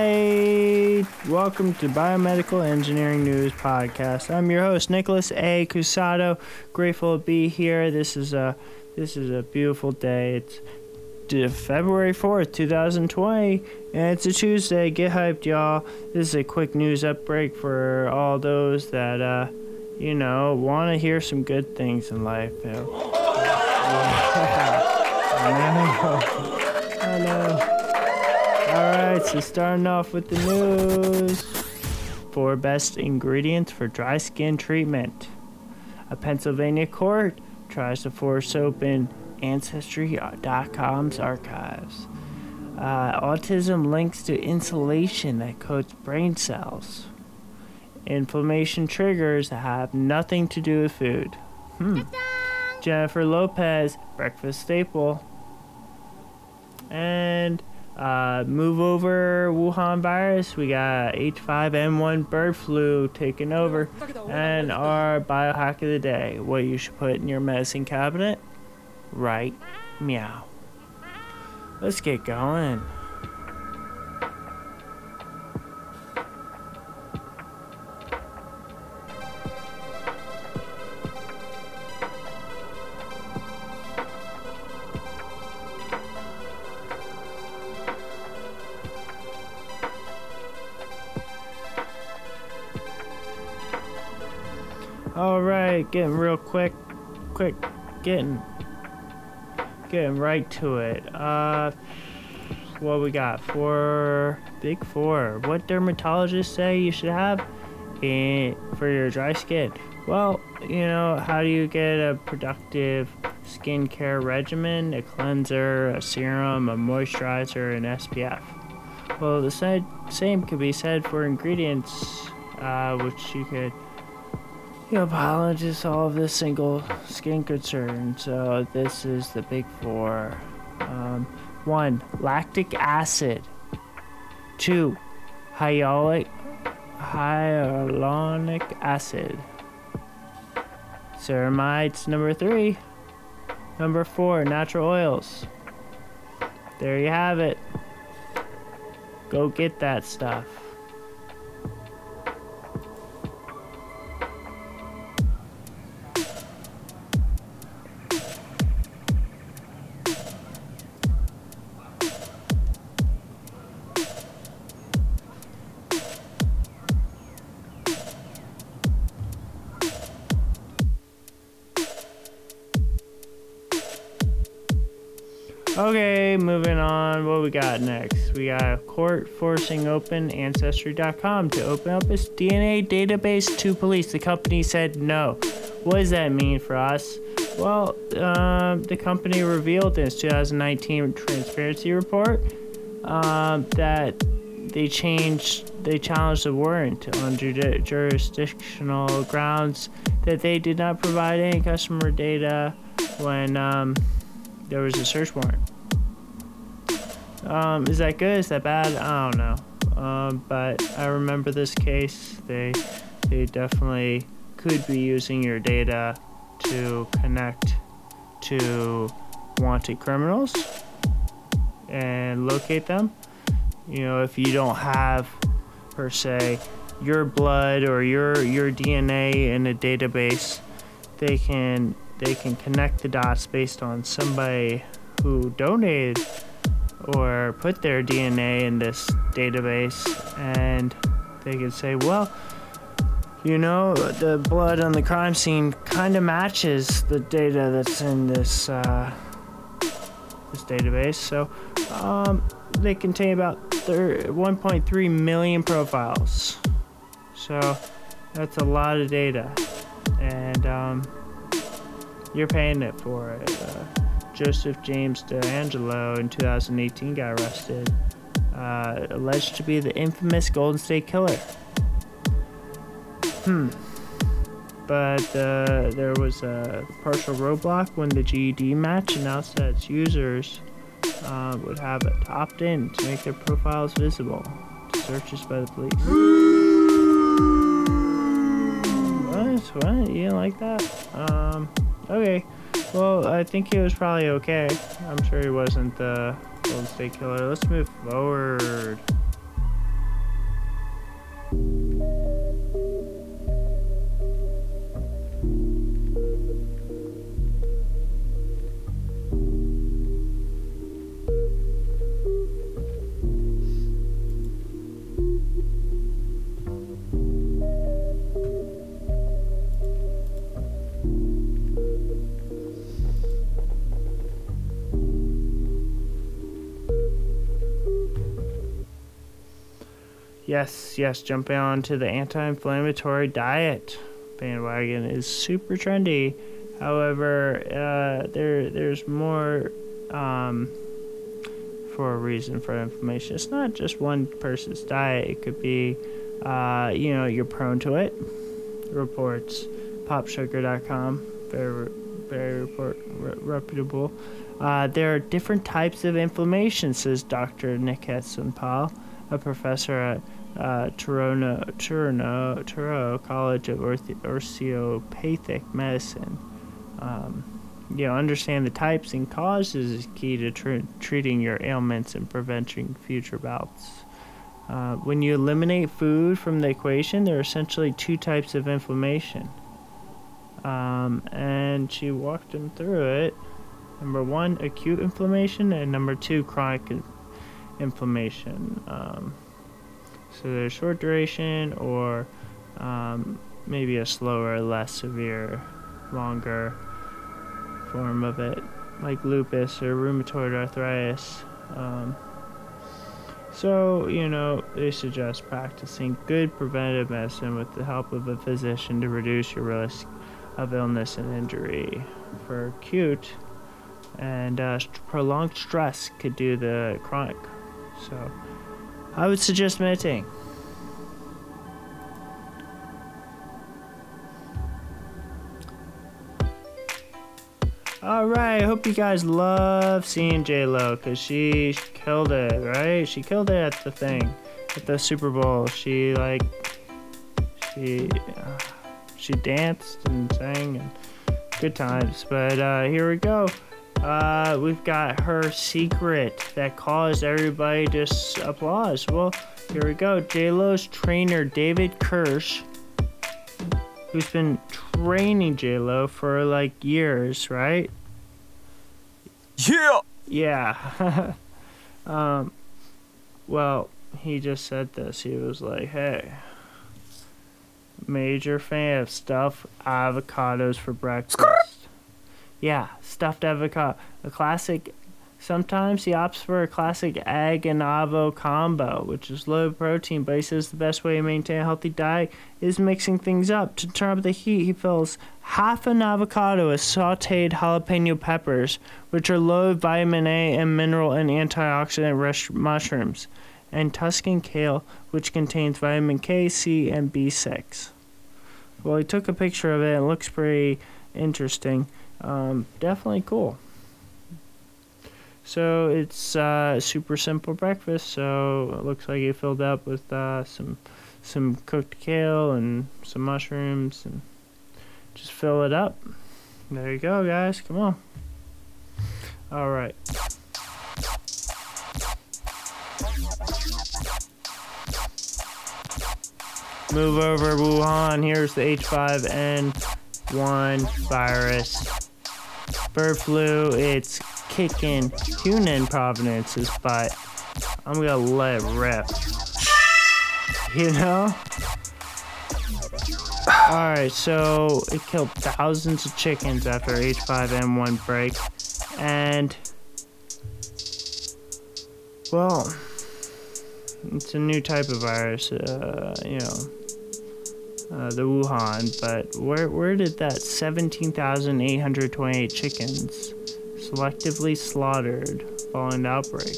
Hi, welcome to Biomedical Engineering News Podcast. I'm your host Nicholas A. Cusado. Grateful to be here. This is a this is a beautiful day. It's February 4th, 2020, and it's a Tuesday. Get hyped, y'all. This is a quick news upbreak for all those that uh, you know want to hear some good things in life. You. Know. So starting off with the news. Four best ingredients for dry skin treatment. A Pennsylvania court tries to force open Ancestry.com's archives. Uh, autism links to insulation that coats brain cells. Inflammation triggers that have nothing to do with food. Hmm. Jennifer Lopez, breakfast staple. And uh, move over Wuhan virus. We got H5N1 bird flu taking over. And our biohack of the day what you should put in your medicine cabinet. Right, meow. Let's get going. Right, getting real quick, quick, getting, getting right to it. Uh, what we got? Four, big four. What dermatologists say you should have in for your dry skin? Well, you know, how do you get a productive skincare regimen? A cleanser, a serum, a moisturizer, an SPF. Well, the same could be said for ingredients, uh, which you could you know, biologists solve this single skin concern. So this is the big four. Um, one, lactic acid. Two, hyaluronic, hyaluronic acid. Ceramides, number three. Number four, natural oils. There you have it. Go get that stuff. Okay, moving on. What we got next? We got a court forcing open Ancestry.com to open up its DNA database to police. The company said no. What does that mean for us? Well, um, the company revealed in its 2019 transparency report um, that they changed, they challenged the warrant on judi- jurisdictional grounds that they did not provide any customer data when um, there was a search warrant. Um, is that good? Is that bad? I don't know. Um, but I remember this case. They they definitely could be using your data to connect to wanted criminals and locate them. You know, if you don't have per se your blood or your your DNA in a database, they can they can connect the dots based on somebody who donated or put their DNA in this database and they can say, well, you know, the blood on the crime scene kind of matches the data that's in this uh, this database. So um, they contain about 1.3 million profiles. So that's a lot of data, and um, you're paying it for it. Uh, Joseph James DeAngelo in 2018 got arrested, uh, alleged to be the infamous Golden State Killer. Hmm. But uh, there was a partial roadblock when the GEDmatch announced that its users uh, would have it opt in to make their profiles visible to searches by the police. What? What? You didn't like that? Um, okay. Well, I think he was probably okay. I'm sure he wasn't the Golden State Killer. Let's move forward. Yes, yes, jumping on to the anti-inflammatory diet bandwagon is super trendy. However, uh, there there's more um, for a reason for inflammation. It's not just one person's diet. It could be, uh, you know, you're prone to it. Reports, popsugar.com, very very report, re- reputable. Uh, there are different types of inflammation, says Dr. Nick Hetson-Pal, a professor at uh, Toronto, Toronto, Toronto College of Osteopathic Medicine. Um, you know, understand the types and causes is key to tr- treating your ailments and preventing future bouts. Uh, when you eliminate food from the equation, there are essentially two types of inflammation. Um, and she walked him through it. Number one, acute inflammation, and number two, chronic in- inflammation. Um, so there's short duration or um, maybe a slower, less severe, longer form of it, like lupus or rheumatoid arthritis. Um, so, you know, they suggest practicing good preventive medicine with the help of a physician to reduce your risk of illness and injury. For acute and uh, prolonged stress could do the chronic. So, I would suggest meditating. Alright, I hope you guys love seeing J Lo because she killed it, right? She killed it at the thing, at the Super Bowl. She, like, she, uh, she danced and sang and good times. But uh, here we go. Uh, we've got her secret that caused everybody just applause. Well, here we go. J Lo's trainer David Kirsch, who's been training J Lo for like years, right? Yeah. Yeah. um, well, he just said this. He was like, "Hey, major fan of stuffed avocados for breakfast." Yeah, stuffed avocado, a classic. Sometimes he opts for a classic egg and avo combo, which is low protein, but he says the best way to maintain a healthy diet is mixing things up. To turn up the heat, he fills half an avocado with sauteed jalapeno peppers, which are low vitamin A and mineral and antioxidant rich mushrooms, and Tuscan kale, which contains vitamin K, C, and B6. Well, he took a picture of it. It looks pretty interesting. Um, definitely cool. So it's uh, super simple breakfast. So it looks like it filled up with uh, some some cooked kale and some mushrooms and just fill it up. There you go, guys. Come on. All right. Move over Wuhan. Here's the H5N1 virus. Bird flu, it's kicking Hunan provinces, but I'm gonna let rip. You know? Alright, so it killed thousands of chickens after H5N1 break. And, well, it's a new type of virus, uh, you know, uh, the Wuhan, but where, where did that 17,828 chickens selectively slaughtered following the outbreak?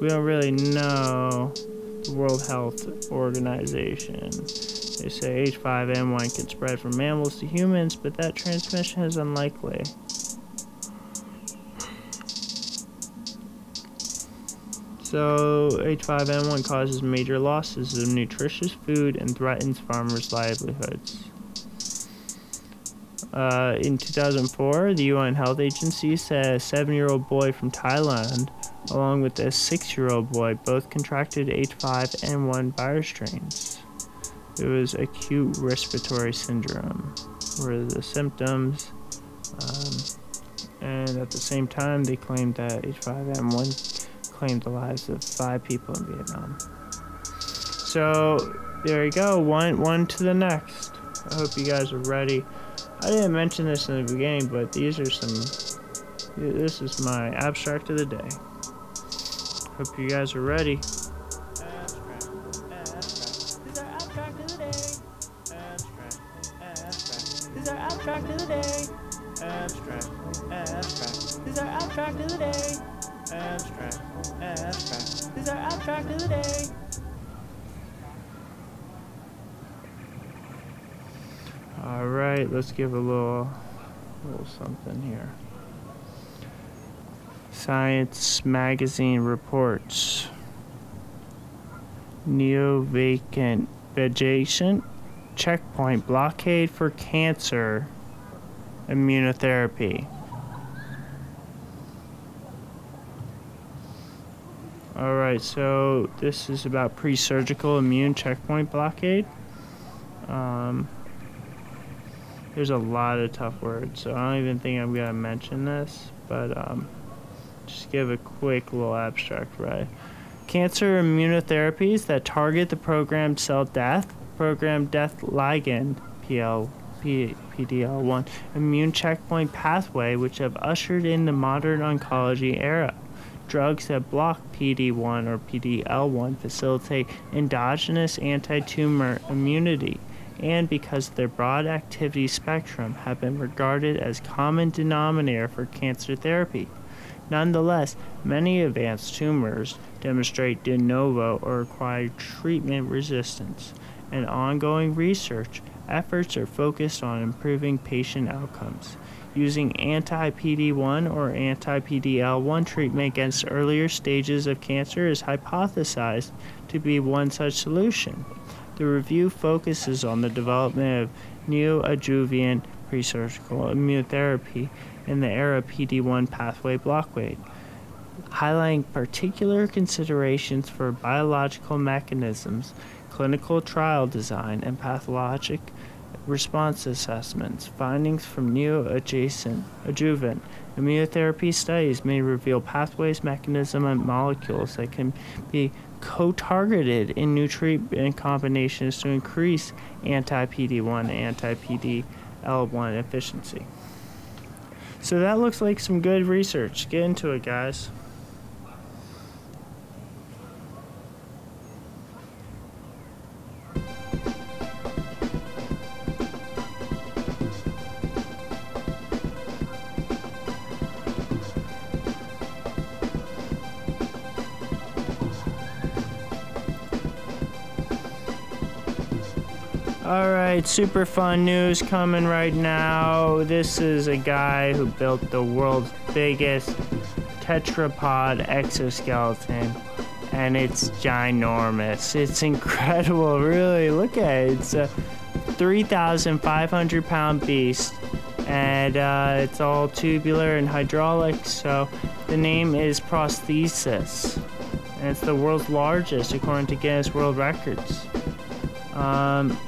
We don't really know the World Health Organization. They say H5N1 can spread from mammals to humans, but that transmission is unlikely. So, H5N1 causes major losses of nutritious food and threatens farmers' livelihoods. Uh, in 2004, the UN Health Agency said a seven year old boy from Thailand along with a six-year-old boy, both contracted H5N1 virus strains. It was acute respiratory syndrome, were the symptoms. Um, and at the same time, they claimed that H5N1 claimed the lives of five people in Vietnam. So there you go, one one to the next. I hope you guys are ready. I didn't mention this in the beginning, but these are some. This is my abstract of the day. Hope you guys are ready. Give a little, little something here. Science magazine reports neovacant vegetation checkpoint blockade for cancer immunotherapy. All right, so this is about pre-surgical immune checkpoint blockade. Um, there's a lot of tough words, so I don't even think I'm gonna mention this, but um, just give a quick little abstract, right? Cancer immunotherapies that target the programmed cell death, programmed death ligand, PL, P, PDL1, immune checkpoint pathway, which have ushered in the modern oncology era. Drugs that block PD1 or PDL1 facilitate endogenous anti tumor immunity and because their broad activity spectrum have been regarded as common denominator for cancer therapy. Nonetheless, many advanced tumors demonstrate de novo or acquired treatment resistance, and ongoing research efforts are focused on improving patient outcomes. Using anti PD1 or anti PDL1 treatment against earlier stages of cancer is hypothesized to be one such solution. The review focuses on the development of neoadjuvant presurgical immunotherapy in the era PD1 pathway blockade, highlighting particular considerations for biological mechanisms, clinical trial design, and pathologic response assessments. Findings from neoadjacent adjuvant immunotherapy studies may reveal pathways, mechanism, and molecules that can be co-targeted in new treatment combinations to increase anti-PD1 anti-PD-L1 efficiency. So that looks like some good research. Get into it, guys. All right, super fun news coming right now. This is a guy who built the world's biggest tetrapod exoskeleton, and it's ginormous. It's incredible, really. Look at it. It's a 3,500 pound beast, and uh, it's all tubular and hydraulic. So the name is Prosthesis, and it's the world's largest according to Guinness World Records. Um,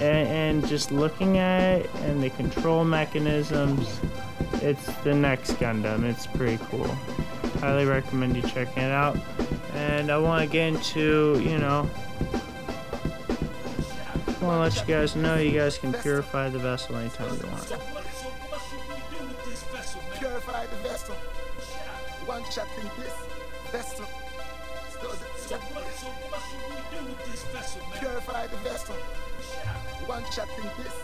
and, and just looking at it and the control mechanisms, it's the next Gundam. It's pretty cool. Highly recommend you checking it out. And I want to get into, you know, I want to let you guys know you guys can purify the vessel anytime you want. Purify the vessel. One shot in this vessel. Purify the vessel. One shot in this.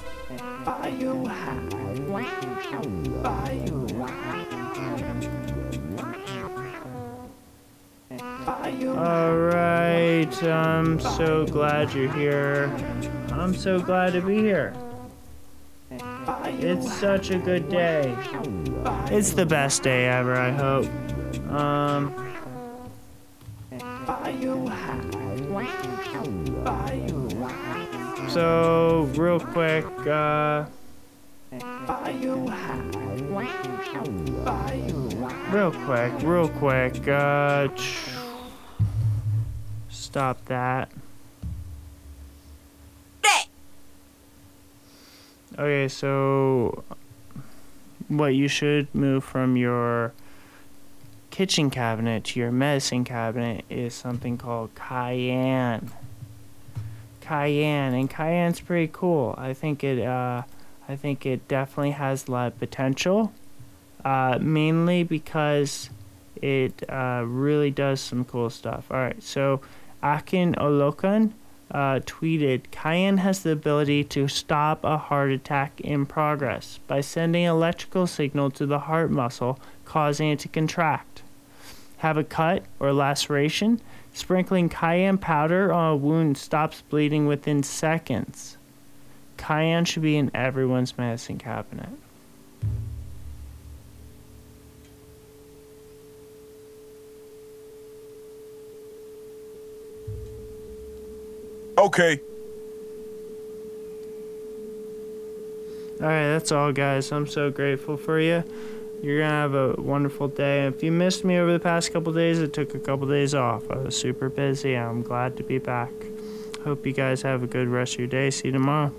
Alright, I'm so glad you're here. I'm so glad to be here. It's such a good day. It's the best day ever, I hope. Um, so, real quick, uh, Real quick, real quick. Uh, stop that. Okay, so what you should move from your kitchen cabinet to your medicine cabinet is something called cayenne. Cayenne, and cayenne's pretty cool. I think it, uh, I think it definitely has a lot of potential. Uh, mainly because it uh, really does some cool stuff. All right, so Akin Olokan uh, tweeted Cayenne has the ability to stop a heart attack in progress by sending electrical signal to the heart muscle, causing it to contract. Have a cut or laceration? Sprinkling cayenne powder on a wound stops bleeding within seconds. Cayenne should be in everyone's medicine cabinet. Okay. All right, that's all, guys. I'm so grateful for you. You're gonna have a wonderful day. If you missed me over the past couple days, I took a couple days off. I was super busy. I'm glad to be back. Hope you guys have a good rest of your day. See you tomorrow.